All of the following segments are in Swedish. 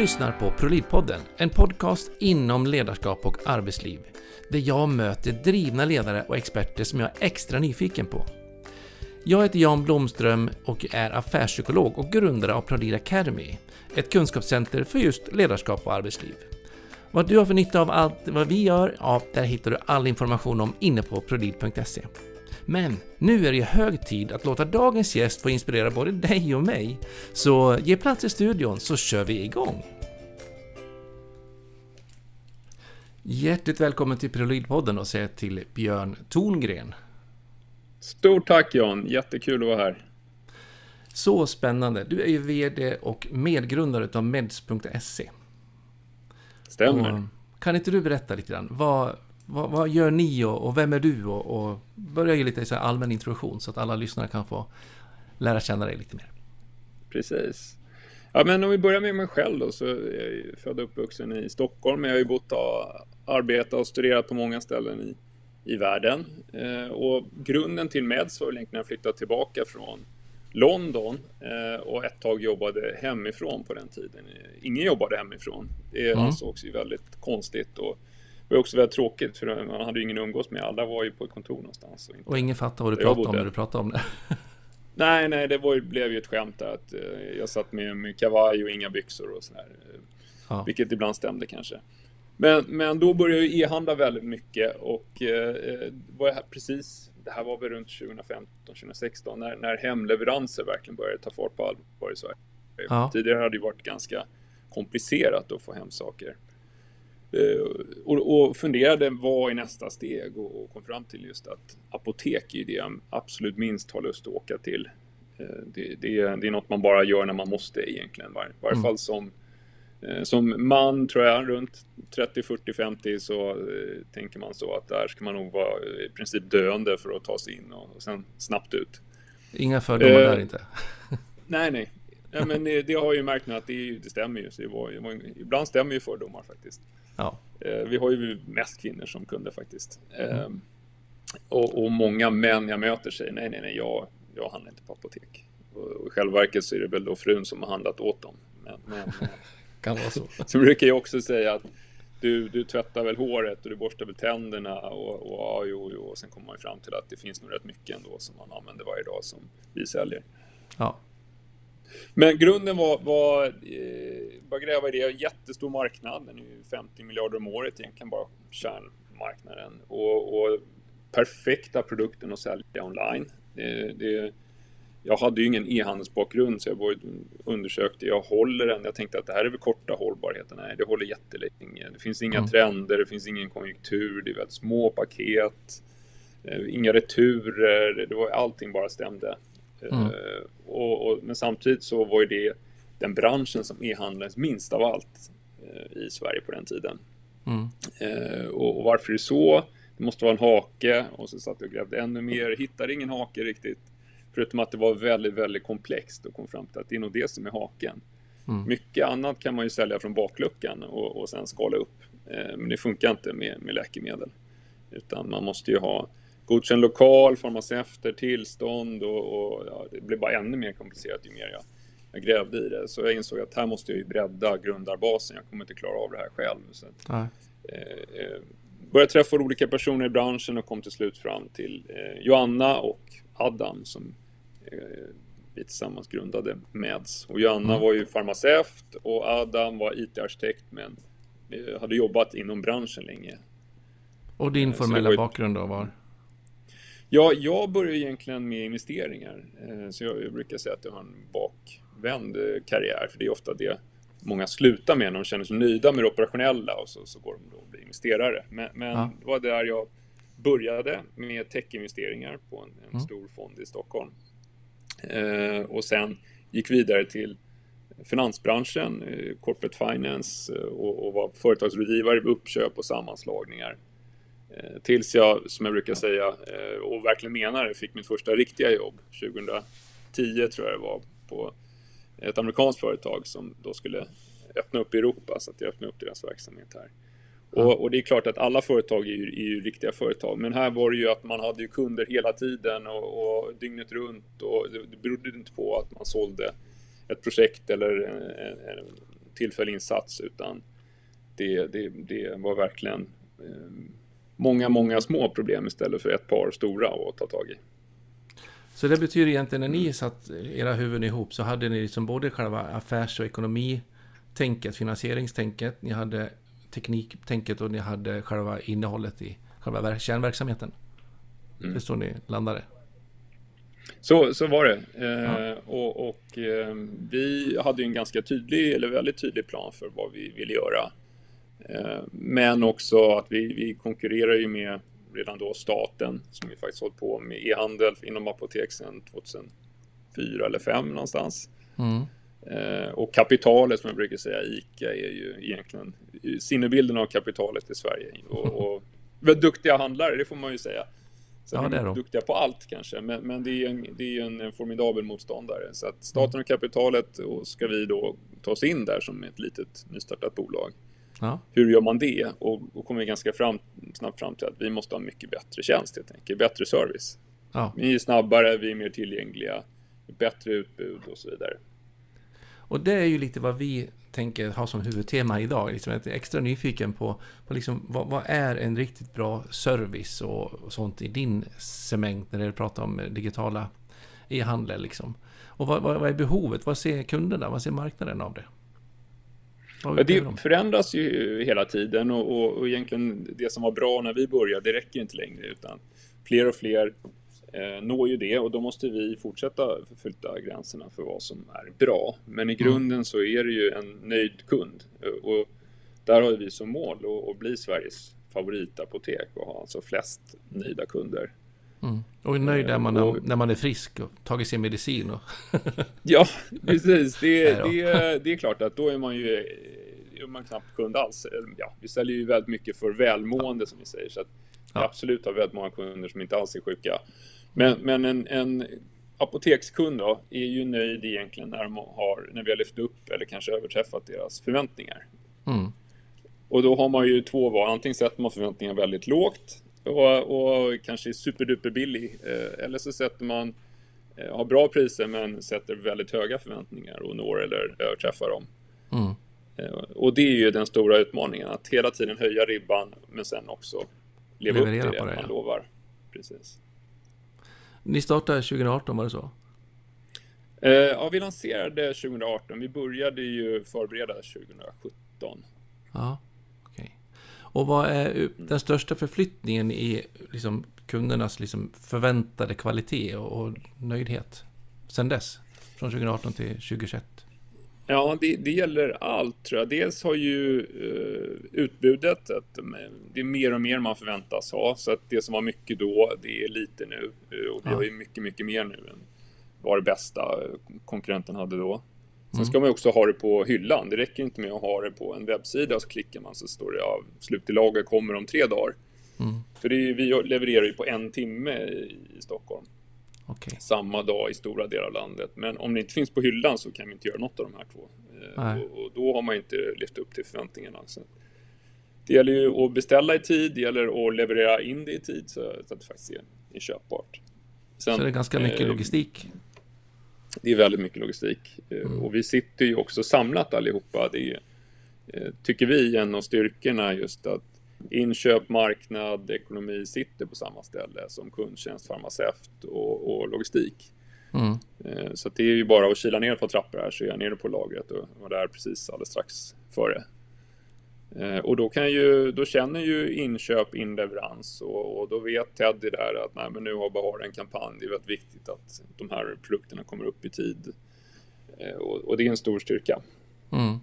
lyssnar på ProLid-podden, en podcast inom ledarskap och arbetsliv, där jag möter drivna ledare och experter som jag är extra nyfiken på. Jag heter Jan Blomström och är affärspsykolog och grundare av ProLid Academy, ett kunskapscenter för just ledarskap och arbetsliv. Vad du har för nytta av allt vad vi gör, ja, där hittar du all information om inne på prolid.se. Men nu är det hög tid att låta dagens gäst få inspirera både dig och mig. Så ge plats i studion så kör vi igång! Hjärtligt välkommen till Prolidpodden och säger till Björn Tongren. Stort tack Jan, jättekul att vara här. Så spännande. Du är ju VD och medgrundare av meds.se. Stämmer. Och kan inte du berätta lite grann? Vad, vad, vad gör ni och, och, vem är du? Och, och börja ge lite så allmän introduktion så att alla lyssnare kan få lära känna dig lite mer. Precis. Ja, men om vi börjar med mig själv då, så är jag född och uppvuxen i Stockholm. Men jag har ju bott och arbetat och studerat på många ställen i, i världen. Eh, och grunden till Meds var väl egentligen när jag flyttade tillbaka från London eh, och ett tag jobbade hemifrån på den tiden. Ingen jobbade hemifrån. Det mm. ansågs ju väldigt konstigt och var också väldigt tråkigt för man hade ju ingen umgås med. Alla var ju på ett kontor någonstans. Och, inte, och ingen fattade vad du pratade om när du pratade om det. nej, nej, det var, blev ju ett skämt där att eh, jag satt med, med kavaj och inga byxor och sådär. Ja. Vilket ibland stämde kanske. Men, men då började jag e-handla väldigt mycket och eh, var jag här precis, det här var väl runt 2015-2016 när, när hemleveranser verkligen började ta fart på allvar i Sverige. Ja. Tidigare hade det varit ganska komplicerat att få hem saker. Eh, och, och funderade vad är nästa steg och, och, kom fram till just att apotek är det jag absolut minst har lust att åka till. Eh, det, det, det är något man bara gör när man måste egentligen. I varje mm. fall som, eh, som man tror jag runt 30, 40, 50 så tänker man så att där ska man nog vara i princip döende för att ta sig in och, och sen snabbt ut. Inga fördomar eh, där inte. nej, nej. Ja, men det, det, har jag ju märkt nu att det, det stämmer ju. Så det var, det var, ibland stämmer ju fördomar faktiskt. Ja. Eh, vi har ju mest kvinnor som kunder faktiskt. Mm. Ehm, och, och, många män jag möter säger nej, nej, nej, jag, jag handlar inte på apotek. Och i själva verket så är det väl då frun som har handlat åt dem. Men, men kan vara så. så brukar jag också säga att du, du tvättar väl håret och du borstar väl tänderna och, och ja, jo, jo. Och sen kommer man fram till att det finns nog rätt mycket ändå som man använder varje dag som vi säljer. Ja. Men grunden var, var eh, bara gräva i det, en jättestor marknad, den är ju 50 miljarder om året egentligen bara kärnmarknaden och, och perfekta produkten att sälja online. Det, det, jag hade ju ingen e-handelsbakgrund så jag var, undersökte, jag håller den, jag tänkte att det här är väl korta hållbarheten, nej det håller jättelänge. Det finns inga mm. trender, det finns ingen konjunktur, det är väldigt små paket, eh, inga returer, det var, allting bara stämde. Mm. Uh, och, och, men samtidigt så var ju det den branschen som e-handelns minst av allt uh, i Sverige på den tiden. Mm. Uh, och, och, varför är det så? Det måste vara en hake och så satt jag och grävde ännu mer, hittade ingen hake riktigt. Förutom att det var väldigt, väldigt komplext och kom fram till att det är nog det som är haken. Mm. Mycket annat kan man ju sälja från bakluckan och, och sen skala upp. men det funkar inte med, med läkemedel. Utan man måste ju ha godkänd lokal, farmaceuter, tillstånd och, och ja, det blev bara ännu mer komplicerat ju mer jag, jag grävde i det. Så jag insåg att här måste jag ju bredda grundarbasen. Jag kommer inte klara av det här själv. Så, eh, eh, började träffa olika personer i branschen och kom till slut fram till eh, Joanna och Adam som eh, vi tillsammans grundade Meds. Och Joanna mm. var ju farmaceut och Adam var IT-arkitekt men eh, hade jobbat inom branschen länge. Och din eh, formella bakgrund då var? Ja, jag började egentligen med investeringar. Eh, så jag brukar säga att jag har en bakvänd eh, karriär, för det är ofta det många slutar med när de känner sig nöjda med det operationella och så, så går de då och blir investerare. Men, men ja. det var där jag började med techinvesteringar på en, en mm. stor fond i Stockholm. Eh, och sen gick vidare till finansbranschen, eh, corporate finance eh, och, och var företagsrådgivare vid uppköp och sammanslagningar. Eh, tills jag, som jag brukar säga, eh, och verkligen menar det, fick mitt första riktiga jobb. 2010 tror jag det var på ett amerikanskt företag som då skulle öppna upp i Europa. Så att jag öppnade upp deras verksamhet här. Och, och, det är klart att alla företag är ju, är ju, riktiga företag, men här var det ju att man hade ju kunder hela tiden och, och dygnet runt. Och det, det berodde inte på att man sålde ett projekt eller en, en, tillfällig insats utan det, det, det var verkligen eh, många, många små problem istället för ett par stora att ta tag i. Så det betyder egentligen när ni satt era huvuden ihop så hade ni liksom både själva affärs och ekonomitänket, finansieringstänket, ni hade tekniktänket och ni hade själva innehållet i själva kärnverksamheten. Mm. Det är så ni landade. Så, så var det. Eh, ja. och, och eh, vi hade ju en ganska tydlig, eller väldigt tydlig plan för vad vi ville göra. Eh, men också att vi, vi konkurrerar ju med redan då staten som vi faktiskt hållit på med e-handel inom apotek sedan 2004 eller 2005 någonstans. Mm. Eh, och kapitalet som jag brukar säga, ICA är ju egentligen sinnebilden av kapitalet i Sverige. Och, och väldigt duktiga handlare, det får man ju säga. Sen ja, det är de duktiga på allt kanske, men, men det är en, det är en formidabel motståndare. Så att staten och kapitalet, och ska vi då ta oss in där som ett litet nystartat bolag. Ja. Hur gör man det? Och, och kommer vi ganska fram, snabbt fram till att vi måste ha mycket bättre tjänst helt enkelt, bättre service. Ja. Vi är snabbare, vi är mer tillgängliga, bättre utbud och så vidare. Och det är ju lite vad vi tänker ha som huvudtema idag. Liksom jag är extra nyfiken på, på liksom, vad, vad, är en riktigt bra service och, och sånt i din cement när du pratar om digitala e-handel. Liksom. Och vad, vad, vad, är behovet? Vad ser kunderna? Vad ser marknaden av det? Ja, det förändras ju hela tiden och, och, och egentligen det som var bra när vi började, det räcker inte längre utan fler och fler eh, når ju det och då måste vi fortsätta förflytta gränserna för vad som är bra. Men i mm. grunden mm. så är det ju en nöjd kund och där har vi som mål att, att bli Sveriges favoritapotek och ha alltså flest nöjda kunder. Mm. Och nöjd är man och, när man är frisk och tagit sin medicin. Och ja, precis. Det, det, det är klart att då är man ju är man knappt kund alls. Ja, vi säljer ju väldigt mycket för välmående som vi säger. Så att ja. absolut har väldigt många kunder som inte alls är sjuka. Men, men en, en apotekskund då är ju nöjd egentligen när, har, när vi har lyft upp eller kanske överträffat deras förväntningar. Mm. Och då har man ju två val. Antingen sätter man förväntningarna väldigt lågt och, och kanske är superduper billig. Eh, eller så sätter man, eh, har bra priser men sätter väldigt höga förväntningar och når eller överträffar dem. Mm. Eh, och det är ju den stora utmaningen, att hela tiden höja ribban men sen också leva Leverera upp till det, det man ja. lovar. Precis. Ni startade 2018, var det så? Ja, vi lanserade 2018. Vi började ju förbereda 2017. Ja. Och vad är den största förflyttningen i liksom, kundernas liksom, förväntade kvalitet och, och nöjdhet sen dess? Från 2018 till 2021? Ja, det, det, gäller allt tror jag. Dels har ju uh, utbudet, att det är mer och mer man förväntas ha. Så att det som var mycket då, det är lite nu. Uh, och vi ja. har ju mycket, mycket mer nu än vad det bästa konkurrenten hade då. Sen mm. ska man också ha det på hyllan. Det räcker inte med att ha det på en webbsida så klickar man så står det ja, slut i lager kommer om tre dagar. Mm. För det är, vi levererar ju på en timme i, i Stockholm. Okay. Samma dag i stora delar av landet. Men om det inte finns på hyllan så kan vi inte göra något av de här två. Eh, och, och, då har man inte levt upp till förväntningarna. Så det gäller ju att beställa i tid, det gäller att leverera in det i tid så, så att det faktiskt är, är köpbart. Sen, så det är ganska mycket eh, logistik? Det är väldigt mycket logistik. Eh, mm. Och vi sitter ju också samlat allihopa. Det är, eh, tycker vi, en av styrkorna just att inköp, marknad, ekonomi sitter på samma ställe som kundtjänst, farmaceut och, och logistik. Mm. Eh, så det är ju bara att kila ner par trappor här så är jag nere på lagret och var där precis alldeles strax före. Eh, och då, kan ju, då känner ju inköp inleverans och, och då vet Teddy där att nej, men nu har Bahar en kampanj. Det är väldigt viktigt att de här produkterna kommer upp i tid. Eh, och, och det är en stor styrka. Mm.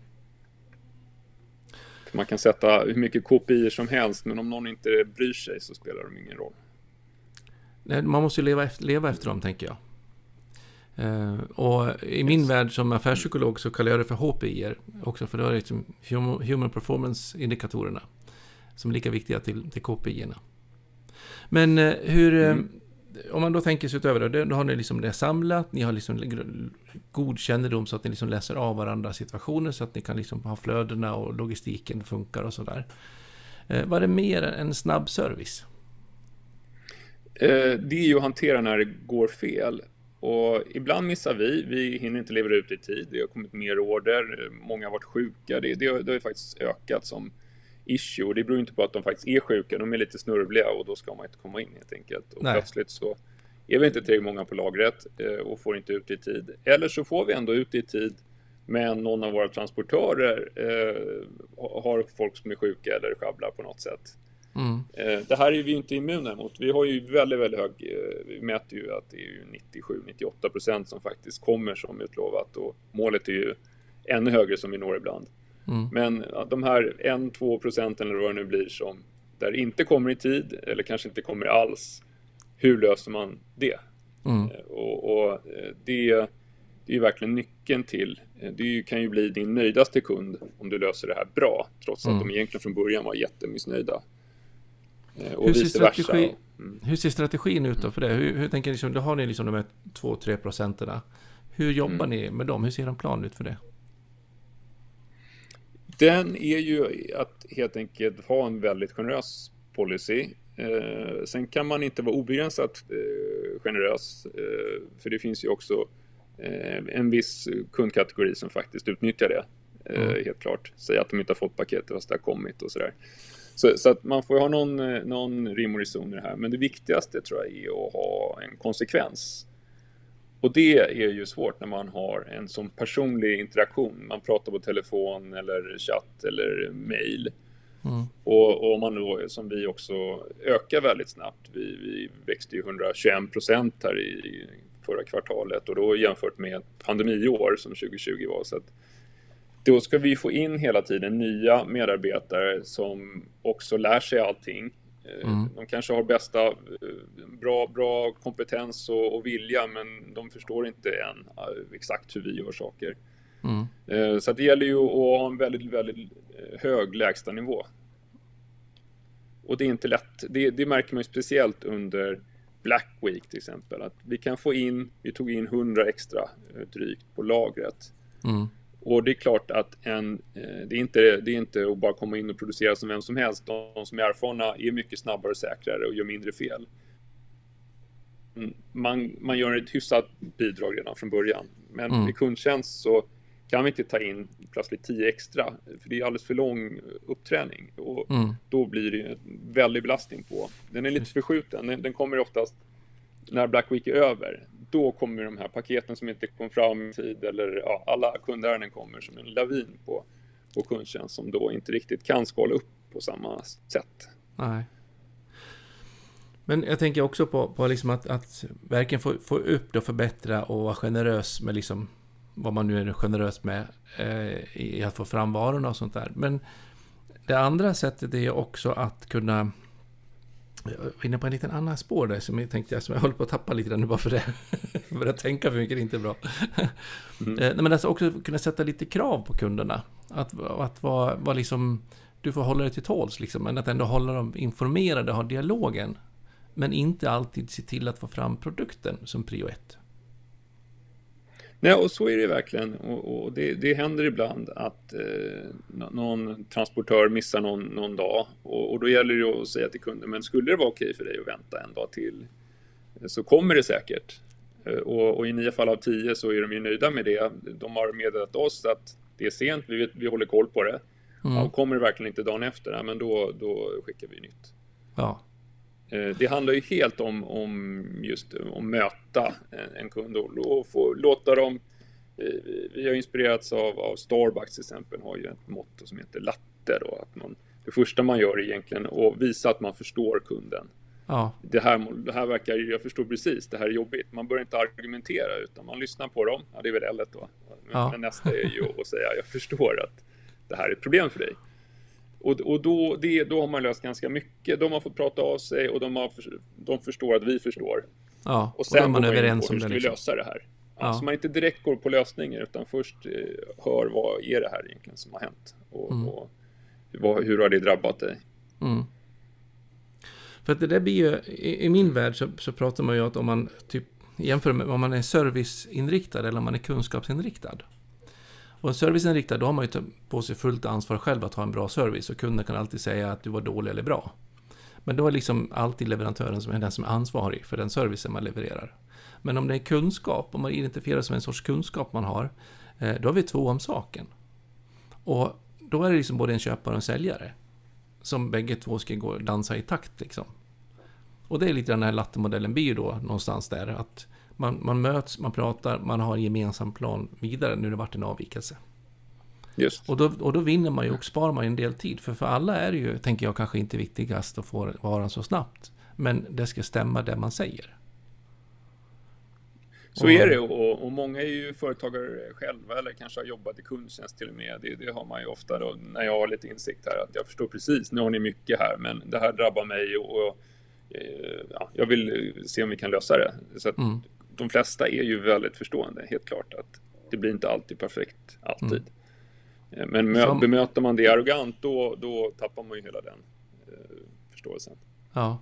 Man kan sätta hur mycket KPI som helst, men om någon inte bryr sig så spelar de ingen roll. Man måste ju leva efter, leva efter dem, tänker jag. Uh, och i min yes. värld som affärspsykolog så kallar jag det för HPI också, för då är det liksom Human Performance-indikatorerna som är lika viktiga till, till KPI-erna. Men uh, hur, mm om man då tänker sig utöver det, då har ni liksom det samlat, ni har liksom god kännedom så att ni liksom läser av varandras situationer så att ni kan liksom ha flödena och logistiken funkar och sådär. Eh, vad är det mer än snabb service? Eh, det är ju att hantera när det går fel. Och ibland missar vi, vi hinner inte leverera ut i tid, det har kommit mer order, många har varit sjuka, det, det, det har faktiskt ökat som issue. Och det beror inte på att de faktiskt är sjuka, de är lite snurvliga och då ska man inte komma in helt enkelt. Och Nej. plötsligt så är vi inte tillräckligt många på lagret eh, och får inte ut i tid. Eller så får vi ändå ut i tid men någon av våra transportörer eh, har folk som är sjuka eller sjabblar på något sätt. Mm. Eh, det här är vi inte immuna mot. Vi har ju väldigt, väldigt hög, eh, vi mäter ju att det är 97-98 procent som faktiskt kommer som utlovat och målet är ju ännu högre som vi når ibland. Mm. Men de här 1-2 procenten eller vad det nu blir som där inte kommer i tid eller kanske inte kommer alls. Hur löser man det? Mm. Eh, och, och, det, det är verkligen nyckeln till, det kan ju bli din nöjdaste kund om du löser det här bra, trots att mm. de egentligen från början var jättemissnöjda. Eh, och hur, ser strategi, mm. hur ser strategin ut då för det? Hur, hur tänker ni, liksom, då har ni liksom de här 2-3 procenterna. Hur jobbar mm. ni med dem? Hur ser en plan ut för det? Den är ju att helt enkelt ha en väldigt generös policy. Eh, sen kan man inte vara obegränsat eh, generös, eh, för det finns ju också eh, en viss kundkategori som faktiskt utnyttjar det. Eh, mm. Helt klart. Säg att de inte har fått paketet fast det har kommit och sådär. Så, så, att man får ha någon, eh, någon rim och reson i det här. Men det viktigaste tror jag är att ha en konsekvens. Och det är ju svårt när man har en sån personlig interaktion. Man pratar på telefon eller chatt eller mail. Mm. Och, om man då, som vi också, ökar väldigt snabbt. Vi, vi växte ju 121 procent här i förra kvartalet och då jämfört med pandemiår som 2020 var. Så att då ska vi få in hela tiden nya medarbetare som också lär sig allting. Eh, mm. De kanske har bästa, eh, bra, bra kompetens och, och, vilja, men de förstår inte än eh, exakt hur vi gör saker. Mm. Så det gäller ju att ha en väldigt, väldigt hög lägstanivå. Och det är inte lätt. Det, det märker man ju speciellt under Black Week till exempel. Att vi kan få in, vi tog in 100 extra drygt på lagret. Mm. Och det är klart att en, eh, det, är inte, det är inte att bara komma in och producera som vem som helst. De som är erfarna är mycket snabbare och säkrare och gör mindre fel. Mm, man, man gör ett hyfsat bidrag redan från början. Men mm. i kundtjänst så kan vi inte ta in plötsligt 10 extra, för det är alldeles för lång uppträning. Och mm. Då blir det en väldig belastning på. Den är lite förskjuten, den, den kommer oftast när Black Week är över då kommer de här paketen som inte kom fram i tid eller ja, alla kundärenden kommer som en lavin på, på kundtjänst som då inte riktigt kan skala upp på samma sätt. Nej. Men jag tänker också på, på liksom att, att verkligen få, få upp det och förbättra och vara generös med liksom vad man nu är generös med eh, i att få fram varorna och sånt där. Men det andra sättet är också att kunna jag var inne på en liten annan spår där som jag tänkte som jag håller på att tappa lite nu bara för det. Börja tänka för mycket, det är inte bra. Mm. Eh, men alltså också kunna sätta lite krav på kunderna. Att, att vara, vara liksom, du får hålla dig till tåls liksom, men att ändå hålla dem informerade, ha dialogen. Men inte alltid se till att få fram produkten som prio ett. Nej, och så är det verkligen. Och, och det, det, händer ibland att eh, någon transportör missar någon, någon dag. Och, och, då gäller det att säga till kunden, men skulle det vara okej för dig att vänta en dag till så kommer det säkert. Eh, och, och, i nio fall av tio så är de ju nöjda med det. De har meddelat oss att det är sent, vi, vet, vi håller koll på det. Mm. Ja, kommer det verkligen inte dagen efter, ja, men då, då skickar vi nytt. Ja. Eh, det handlar ju helt om, om just att möta en, en kund och få låta dem eh, vi har inspirerats av, av Starbucks till exempel, har ju ett motto som heter latte då, att man, det första man gör är egentligen att visa att man förstår kunden. Ja. Det, här, det här verkar, jag förstår precis, det här är jobbigt. Man bör inte argumentera utan man lyssnar på dem. Ja, det är väl L då. Men, ja. nästa är ju att säga, jag förstår att det här är ett problem för dig. Och, och då, det, då har man löst ganska mycket. De har fått prata av sig och de, har, de förstår att vi förstår. Ja, och sen och man överens om hur ska vi lösa det här. Ja. Så man inte direkt går på lösningar utan först eh, hör vad är det här egentligen som har hänt och, mm. och vad, hur har det drabbat dig? Mm. För att det där blir ju, i, i min värld så, så, pratar man ju att om man typ jämför med om man är serviceinriktad eller om man är kunskapsinriktad. Och servicen serviceinriktad, då har man ju på sig fullt ansvar själv att ha en bra service och kunden kan alltid säga att du var dålig eller bra. Men då är liksom alltid leverantören som är den som är ansvarig för den servicen man levererar. Men om det är kunskap, om man identifierar som en sorts kunskap man har, eh, då har vi två om saken. Och då är det liksom både en köpare och en säljare. Som bägge två ska gå och dansa i takt liksom. Och det är lite den här lattemodellen blir ju då någonstans där. Att man, man möts, man pratar, man har en gemensam plan vidare nu det varit en avvikelse. Just. Och, då, och då vinner man ju och sparar man en del tid. För för alla är det ju, tänker jag, kanske inte viktigast att få varan så snabbt. Men det ska stämma det man säger. Så är det och, och, många är ju företagare själva eller kanske har jobbat i kundtjänst till och med. Det, det har man ju ofta då när jag har lite insikt här att jag förstår precis, nu har ni mycket här men det här drabbar mig och, och eh, ja, jag vill se om vi kan lösa det. Så att mm. De flesta är ju väldigt förstående, helt klart att det blir inte alltid perfekt, alltid. Mm. Men Som... bemöter man det arrogant då, då tappar man ju hela den eh, förståelsen. Ja,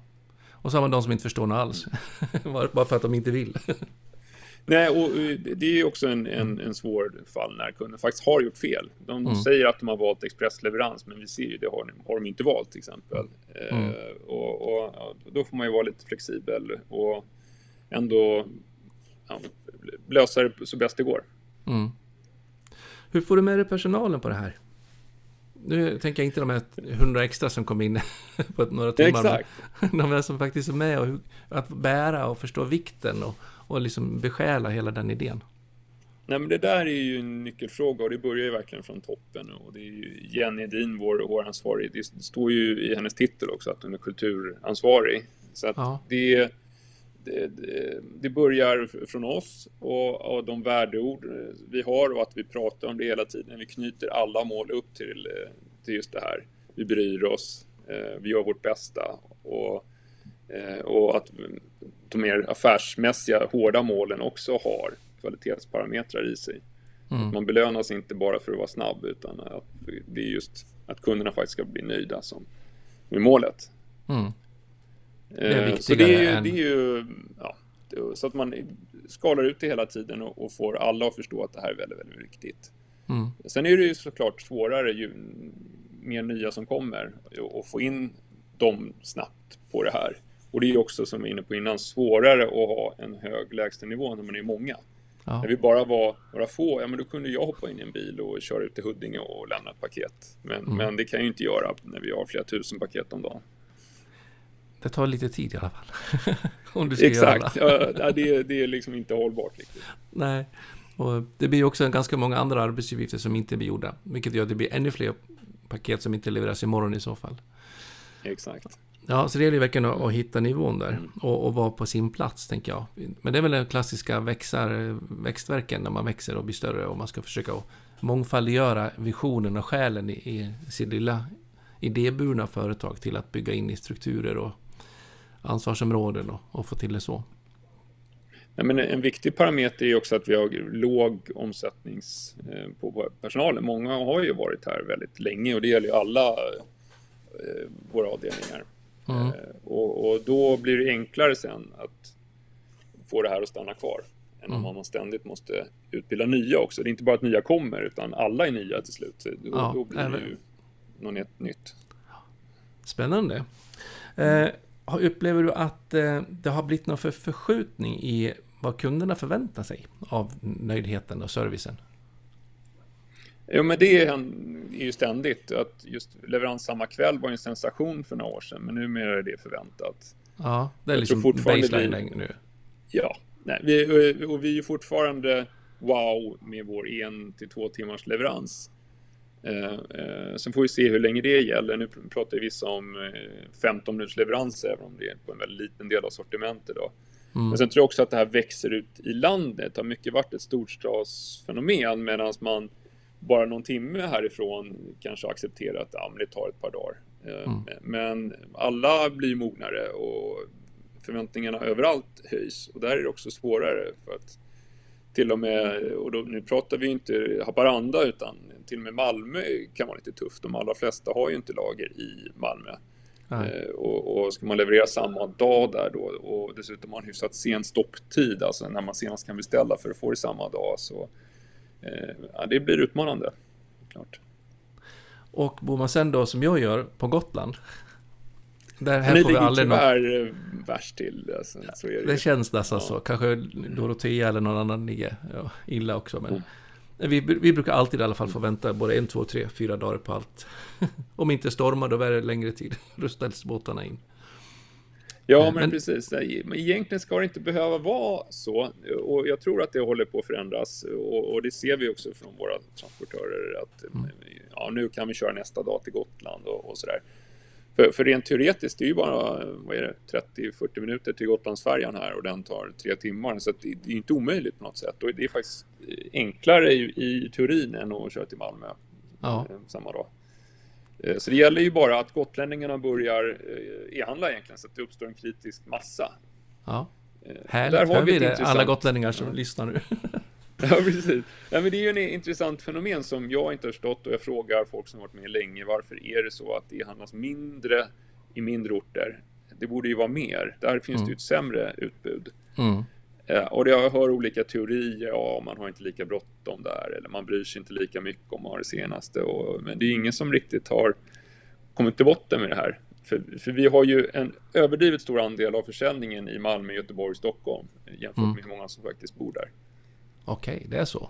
och så har man de som inte förstår något alls. Bara för att de inte vill. Nej, och det är ju också en, en, en svår fall när kunden faktiskt har gjort fel. De mm. säger att de har valt expressleverans, men vi ser ju det har, har de inte valt till exempel. Mm. Eh, och, och, då får man ju vara lite flexibel och ändå ja, lösa det så bäst det går. Mm. Hur får du med dig personalen på det här? Nu tänker jag inte de här hundra extra som kom in på några timmar. Exakt. Men de som faktiskt är med och att bära och förstå vikten och, och liksom besjäla hela den idén. Nej, men det där är ju en nyckelfråga och det börjar ju verkligen från toppen. Och det är ju Jenny Edin, vår, vår ansvarig. Det står ju i hennes titel också att hon är kulturansvarig. Så att ja. det, det, det, börjar från oss och, och de värdeord vi har och att vi pratar om det hela tiden. Vi knyter alla mål upp till, till just det här. Vi bryr oss, eh, vi gör vårt bästa och, eh, och att de mer affärsmässiga, hårda målen också har kvalitetsparametrar i sig. Mm. Man belönas inte bara för att vara snabb utan att det är just att kunderna faktiskt ska bli nöjda som är målet. Mm. Det är eh, så det är, ju, än... det är ju ja, så att man skalar ut det hela tiden och, och, får alla att förstå att det här är väldigt, väldigt viktigt. Mm. Sen är det ju såklart svårare ju mer nya som kommer och få in dem snabbt på det här. Och det är också, som vi var inne på innan, svårare att ha en hög lägstanivå när man är många. Ja. När vi bara var några få, ja men då kunde jag hoppa in i en bil och köra ut till Huddinge och lämna ett paket. Men, mm. men det kan jag ju inte göra när vi har flera tusen paket om dagen. Det tar lite tid i alla fall. Om du ska Exakt, göra ja, det, det är liksom inte hållbart. Riktigt. Nej, och det blir också ganska många andra arbetsuppgifter som inte blir gjorda. Vilket gör att det blir ännu fler paket som inte levereras imorgon i så fall. Exakt. Ja, så det gäller ju verkligen att, att hitta nivån där mm. och, och, vara på sin plats, tänker jag. Men det är väl den klassiska växar, växtverken när man växer och blir större och man ska försöka mångfaldiggöra visionen och själen i, i sitt lilla idéburna företag till att bygga in i strukturer och ansvarsområden och, och få till det så. Ja, men en viktig parameter är också att vi har låg omsättnings eh, på personalen. Många har ju varit här väldigt länge och det gäller ju alla eh, våra avdelningar. Mm. Och, och, då blir det enklare sen att få det här att stanna kvar. Än om mm. man ständigt måste utbilda nya också. Det är inte bara att nya kommer utan alla är nya till slut. Då, ja, då blir det ju något nytt. Spännande. Eh, upplever du att eh, det har blivit någon för förskjutning i vad kunderna förväntar sig av nöjdheten och servicen? Jo, men det är ju ständigt. Att just leverans samma kväll var en sensation för några år sedan, men numera är det förväntat. Ja, det är liksom baseline vi, nu. Ja, nej, vi, och vi är fortfarande wow med vår en till två timmars leverans. Eh, eh, sen får vi se hur länge det gäller. Nu pratar vissa om eh, 15 minuters leverans, även om det är på en väldigt liten del av sortimentet. Då. Mm. Men sen tror jag också att det här växer ut i landet. Det har mycket varit ett storstadsfenomen medan man bara någon timme härifrån kanske accepterar att ja, det tar ett par dagar. Eh, mm. Men alla blir mognare och förväntningarna överallt höjs och där är det också svårare för att till och med, och då, nu pratar vi inte Haparanda utan till och med Malmö kan vara lite tufft. De allra flesta har ju inte lager i Malmö. Eh, och, och, ska man leverera samma dag där då och dessutom ha en hyfsat sen stopptid, alltså när man senast kan beställa för att få det samma dag så eh, ja, det blir utmanande. Klart. Och bor man sen då som jag gör på Gotland Där, här Ni får vi aldrig tyvärr någon... värst till. Alltså, så är det, det känns nästan ja. så. Kanske Dorotea eller någon annan ligger ja, illa också. Men mm. Vi, vi brukar alltid i alla fall få vänta både en, två, tre, fyra dagar på allt. Om inte stormar då är det längre tid. Då ställs båtarna in. Ja, men, men precis. Men egentligen ska det inte behöva vara så. Och jag tror att det håller på att förändras. Och, och det ser vi också från våra transportörer. Att mm. ja, nu kan vi köra nästa dag till Gotland och, och sådär. För, för rent teoretiskt, det är ju bara vad är det, 30-40 minuter till Gotlandsfärjan här och den tar tre timmar. Så det, det, är inte omöjligt på något sätt. Och det är faktiskt enklare i, i teorin än att köra till Malmö ja. Eh, samma dag. Eh, så det gäller ju bara att gotlänningarna börjar eh, e-handla egentligen så att det uppstår en kritisk massa. Ja, härligt. Där har vi det, intressant... alla gotlänningar som ja. lyssnar nu. Ja, precis. Ja, men det är ju en intressant fenomen som jag inte har förstått och jag frågar folk som varit med länge. Varför är det så att det handlas mindre i mindre orter? Det borde ju vara mer. Där finns mm. det ju ett sämre utbud. Mm. Eh, och jag hör olika teorier. Ja, man har inte lika bråttom där eller man bryr sig inte lika mycket om man har det senaste. Och, men det är ingen som riktigt har kommit till botten med det här. För, för, vi har ju en överdrivet stor andel av försäljningen i Malmö, Göteborg och Stockholm jämfört mm. med hur många som faktiskt bor där. Okej, okay, det är så.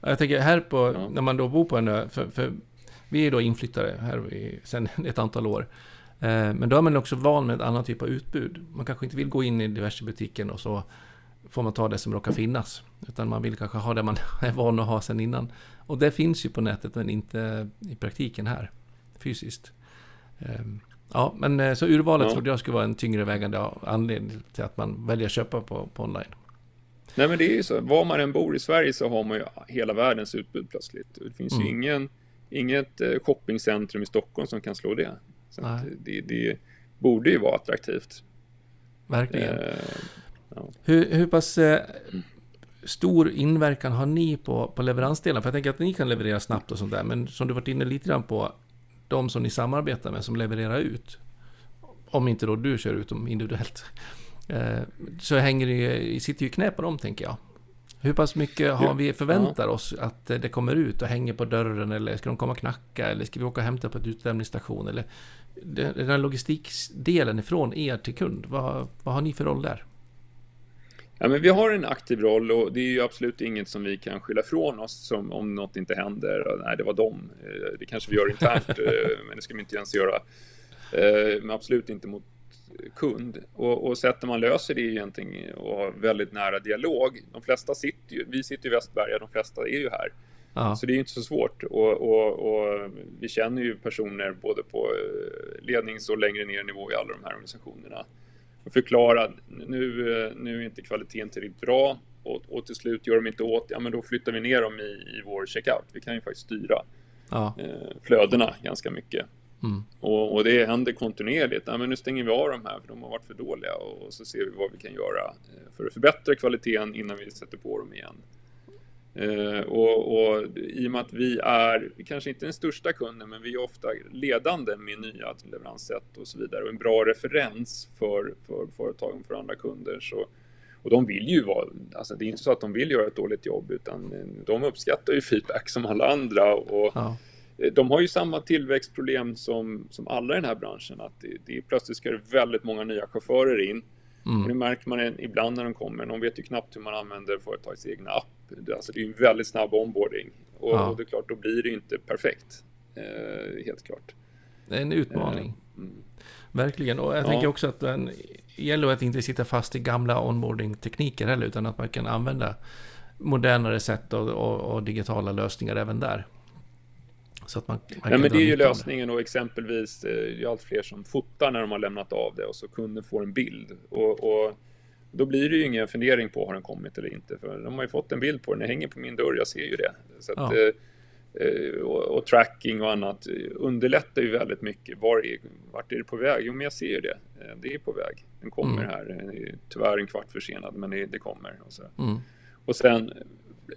Jag tänker här på, ja. när man då bor på en ö, för, för vi är då inflyttade här i, sen ett antal år. Eh, men då är man också van med en annan typ av utbud. Man kanske inte vill gå in i diverse butiken och så får man ta det som råkar finnas. Utan man vill kanske ha det man är van att ha sen innan. Och det finns ju på nätet men inte i praktiken här, fysiskt. Ehm, ja, men eh, så urvalet ja. trodde jag skulle vara en tyngre vägande anledning till att man väljer att köpa på, på online. Nej men det är ju så, var man än bor i Sverige så har man ju hela världens utbud plötsligt. Det finns mm. ju ingen, inget eh, shoppingcentrum i Stockholm som kan slå det. Så det, det, borde ju vara attraktivt. Verkligen. Eh, ja. hur, hur pass eh, stor inverkan har ni på, på leveransdelen? För jag tänker att ni kan leverera snabbt och sånt där, men som du varit inne lite grann på, de som ni samarbetar med som levererar ut. Om inte då du kör ut dem individuellt. Eh, så hänger det, sitter ju knä på dem, tänker jag. Hur pass mycket har vi förväntar oss att det kommer ut och hänger på dörren eller ska de komma och knacka eller ska vi åka och hämta på ett utlämningsstation eller den här logistikdelen ifrån er till kund, vad, vad har ni för roll där? Ja, men vi har en aktiv roll och det är ju absolut inget som vi kan skylla från oss som om något inte händer. Nej, det var dem. Eh, det kanske vi gör internt, men det ska vi inte ens göra. Men absolut inte mot kund. Och, och sättet man löser det är egentligen att ha väldigt nära dialog. De flesta sitter ju, vi sitter i Västberga, de flesta är ju här. Aha. Så det är inte så svårt. Och, och, och, vi känner ju personer både på eh, lednings och längre ner nivå i alla de här organisationerna. Och förklara, nu, eh, nu är inte kvaliteten tillräckligt bra och, och till slut gör de inte åt, ja men då flyttar vi ner dem i, i vår checkout. Vi kan ju faktiskt styra ja. eh, flödena ganska mycket. Mm. Och, och, det händer kontinuerligt. Ja, men nu stänger vi av de här för de har varit för dåliga och så ser vi vad vi kan göra eh, för att förbättra kvaliteten innan vi sätter på dem igen. Eh, och, och i och med att vi är, kanske inte den största kunden, men vi är ofta ledande med nya leveranssätt och så vidare och en bra referens för, för företagen för andra kunder. Så, och de vill ju vara, alltså det är inte så att de vill göra ett dåligt jobb utan de uppskattar ju feedback som alla andra. Och, ja Eh, de har ju samma tillväxtproblem som, som alla i den här branschen. Att det, det plötsligt ska det väldigt många nya chaufförer in. Mm. Och det märker man ibland när de kommer. De vet ju knappt hur man använder företagets egna app. Alltså det är en väldigt snabb onboarding. Och, ja. och det är klart, då blir det inte perfekt. Eh, helt klart. Det är en utmaning. Eh, mm. Verkligen. Och jag ja. tänker också att det gäller att inte sitta fast i gamla onboarding-tekniker heller. Utan att man kan använda modernare sätt och, och, och digitala lösningar även där. Så att man, man ja, men det är ju lösningen och exempelvis eh, det är allt fler som fotar när de har lämnat av det och så kunden får en bild. Och, och då blir det ju ingen fundering på har den kommit eller inte. För de har ju fått en bild på den, den hänger på min dörr, jag ser ju det. Så att, ja. Eh, eh, och, och, tracking och annat underlättar ju väldigt mycket. Var är, vart är det på väg? Jo, men jag ser ju det. Det är på väg. Den kommer mm. här. Tyvärr en kvart försenad, men det, det kommer. Och, så. Mm. och sen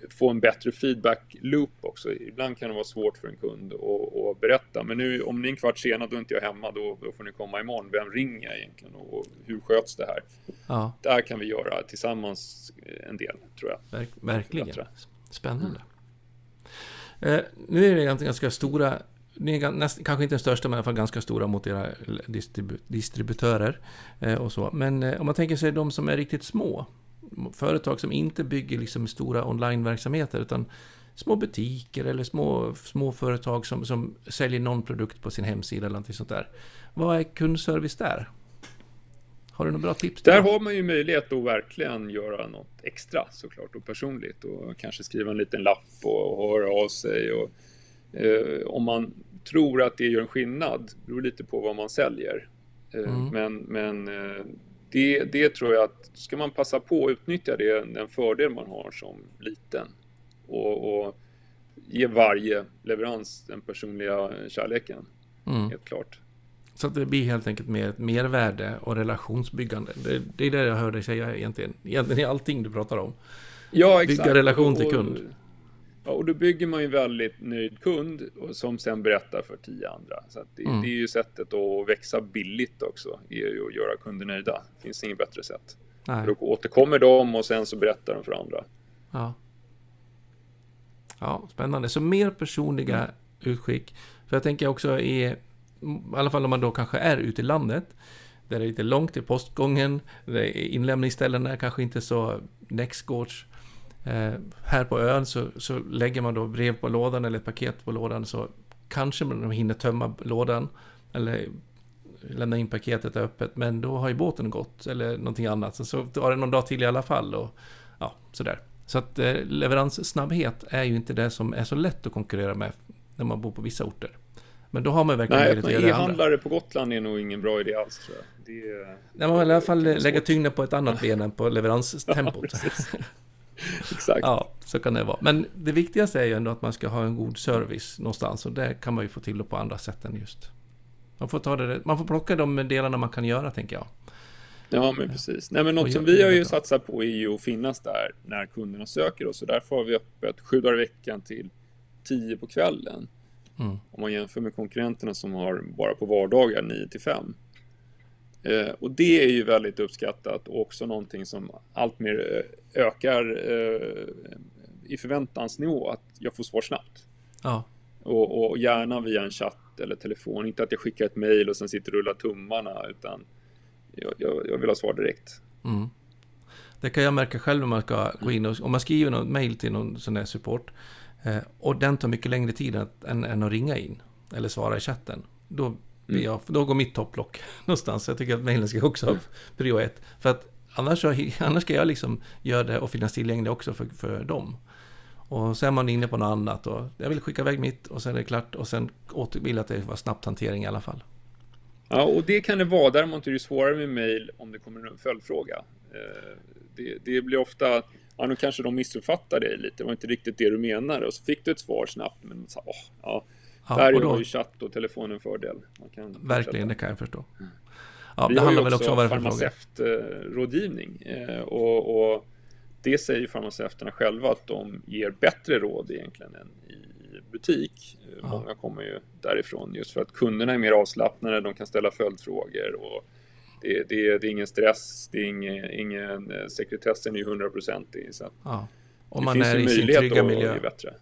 få en bättre feedback loop också. Ibland kan det vara svårt för en kund att, att berätta. Men nu om ni är en kvart sena då är inte jag hemma. Då, då får ni komma imorgon. Vem ringer jag egentligen och hur sköts det här? Ja. Där kan vi göra tillsammans en del tror jag. Verk, verkligen. Spännande. Mm. Eh, nu är det ganska stora ni är näst, kanske inte den största, men i alla fall ganska stora mot era distribu distributörer. Eh, och så. Men eh, om man tänker sig de som är riktigt små, företag som inte bygger liksom stora onlineverksamheter, utan små butiker eller små, små företag som, som säljer någon produkt på sin hemsida eller någonting sånt där. Vad är kundservice där? Har du några bra tips? Där har man ju möjlighet att verkligen göra något extra såklart och personligt och kanske skriva en liten lapp och höra av sig. Och, eh, om man tror att det gör en skillnad, det beror lite på vad man säljer. Eh, mm. Men, men eh, det, det tror jag att ska man passa på att utnyttja det, den fördel man har som liten och, och ge varje leverans den personliga kärleken. Mm. Helt klart. Så att det blir helt enkelt mer ett mervärde och relationsbyggande. Det, det är det jag hör dig säga egentligen. Egentligen i allting du pratar om. Ja, exakt. Bygga relation till kund. Och, ja, och då bygger man ju väldigt nöjd kund som sen berättar för tio andra. Så det, mm. det, är ju sättet att växa billigt också, är ju att göra kunder nöjda. Det finns inget bättre sätt. Nej. Då återkommer de och sen så berättar de för andra. Ja. Ja, spännande. Så mer personliga mm. utskick. För jag tänker också i, i alla fall om man då kanske är ute i landet, där det är lite långt till postgången, inlämningsställena är kanske inte så nextgårds. Eh, här på ön så, så lägger man då brev på lådan eller ett paket på lådan så kanske man hinner tömma lådan eller lämna in paketet öppet, men då har ju båten gått eller någonting annat. Så, så tar det någon dag till i alla fall och ja, sådär. Så att eh, leveranssnabbhet är ju inte det som är så lätt att konkurrera med när man bor på vissa orter. Men då har man verkligen möjlighet att göra det. E-handlare på Gotland är nog ingen bra idé alls tror jag. Det är, Nej, man i alla fall lägga tyngden på ett annat ben än på leveranstempot. ja, Exakt. Ja, så kan det vara. Men det viktigaste är ju ändå att man ska ha en god service någonstans och det kan man ju få till på andra sätt än just. Man får, ta det, man får plocka de delarna man kan göra, tänker jag. Ja, men precis. Nej, men något som vi har ju satsat på är ju att finnas där när kunderna söker oss. Och därför har vi öppet sju dagar i veckan till tio på kvällen. Mm. Om man jämför med konkurrenterna som har bara på vardagar 9 till 5. Eh, och det är ju väldigt uppskattat och också någonting som alltmer eh, ökar eh, i förväntansnivå att jag får svar snabbt. Ja. Och, och, gärna via en chatt eller telefon. Inte att jag skickar ett mail och sen sitter och rullar tummarna utan jag, jag, jag vill ha svar direkt. Mm. Det kan jag märka själv när man ska gå in och om man skriver något mail till någon sån här support eh, och den tar mycket längre tid än, än, att ringa in eller svara i chatten. Då, mm. jag, då går mitt topplock någonstans. Jag tycker att mailen ska också ha prio ett. För att annars, annars ska jag liksom göra det och finnas tillgänglig också för, för dem. Och sen är man inne på något annat och jag vill skicka iväg mitt och sen är det klart och sen vill jag att det var snabbt hantering i alla fall. Ja, och det kan det vara. Däremot är det svårare med mail om det kommer en följdfråga. Eh, det, det blir ofta, ja nu kanske de missuppfattar dig lite, det var inte riktigt det du menade och så fick du ett svar snabbt men så, åh, ja, ja, där är ju chatt och telefon en fördel. verkligen, det kan jag förstå. Mm. Ja, Vi det handlar väl också om farmaceutrådgivning eh, och, och det säger farmaceuterna själva att de ger bättre råd egentligen än i butik. Ja. Många kommer ju därifrån just för att kunderna är mer avslappnade, de kan ställa följdfrågor och det, det, det är ingen stress, det är ingen, ingen eh, sekretessen är ju hundraprocentig. Ja. Om man är i sin trygga miljö. Bättre.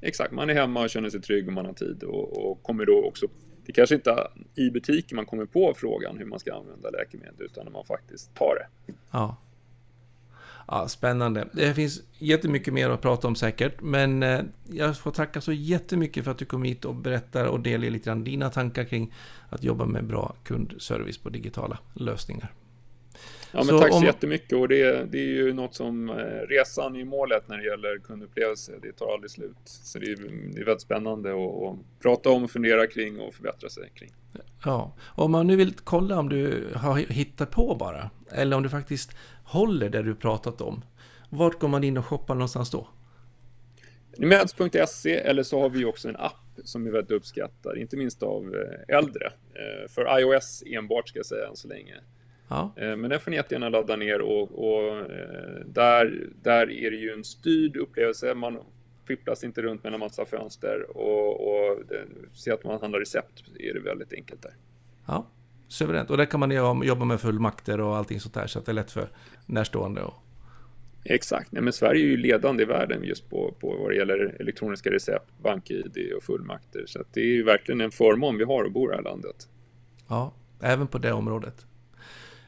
Exakt. Man är hemma och känner sig trygg och man har tid och, och kommer då också det kanske inte i butiken man kommer på frågan hur man ska använda läkemedel utan när man faktiskt tar det. Ja. Ja, spännande. Det finns jättemycket mer att prata om säkert, men eh, jag får tacka så jättemycket för att du kom hit och berättar och delar lite grann dina tankar kring att jobba med bra kundservice på digitala lösningar. Ja, men tack så om... jättemycket och det, det är ju något som eh, resan i målet när det gäller kundupplevelse. Det tar aldrig slut. Så det är, det är väldigt spännande att, prata om, fundera kring och förbättra sig kring. Ja, om man nu vill kolla om du har hittat på bara, eller om du faktiskt håller det du pratat om. Vart går man in och shoppar någonstans då? Meds.se eller så har vi också en app som vi väldigt uppskattar, inte minst av eh, äldre. Eh, för iOS enbart ska jag säga än så länge. Ja. Eh, men den får ni jättegärna ladda ner och, och där, där är det ju en styrd upplevelse. Man fipplas inte runt med en massa fönster och, och se att man handlar recept är det väldigt enkelt där. Ja, suveränt. Och där kan man jobba med fullmakter och allting sånt där så att det är lätt för närstående och Exakt, Nej, men Sverige är ju ledande i världen just på, på vad det gäller elektroniska recept, bank-id och fullmakter. Så det är ju verkligen en förmån vi har att bo i det här landet. Ja, även på det området.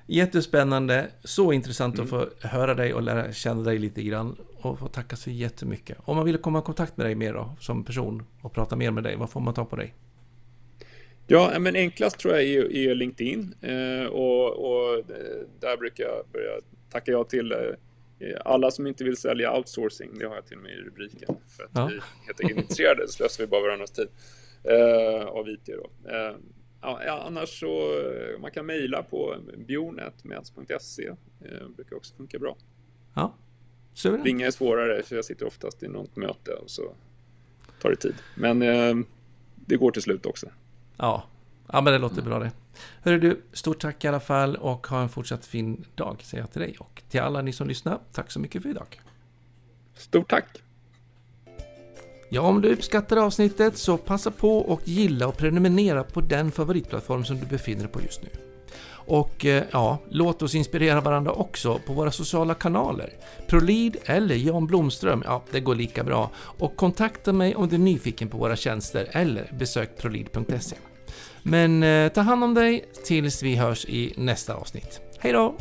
Jättespännande, så intressant mm. att få höra dig och lära känna dig lite grann. Och få tacka så jättemycket. Om man vill komma i kontakt med dig mer då, som person och prata mer med dig, vad får man ta på dig? Ja, men enklast tror jag är, är LinkedIn eh, och, och, eh, där brukar jag börja tacka jag till eh, alla som inte vill sälja outsourcing, det har jag till och med i rubriken. För att ja. vi är helt intresserade, så slösar vi bara varandras tid eh, av IT. Då. Ja, annars så eh, man kan mejla på bjornetmeds.se. Eh, brukar också funka bra. Ja, suveränt. Ringa är svårare, för jag sitter oftast i något möte och så tar det tid. Men eh, det går till slut också. Ja, ja men det låter mm. bra det. Hörru du, stort tack i alla fall och ha en fortsatt fin dag säger jag till dig och till alla ni som lyssnar. Tack så mycket för idag. Stort tack! Ja, om du uppskattar avsnittet så passa på och gilla och prenumerera på den favoritplattform som du befinner dig på just nu. Och eh, ja, låt oss inspirera varandra också på våra sociala kanaler. Prolid eller Jan Blomström, ja det går lika bra. Och kontakta mig om du är nyfiken på våra tjänster eller besök prolid.se. Men eh, ta hand om dig tills vi hörs i nästa avsnitt. Hej då!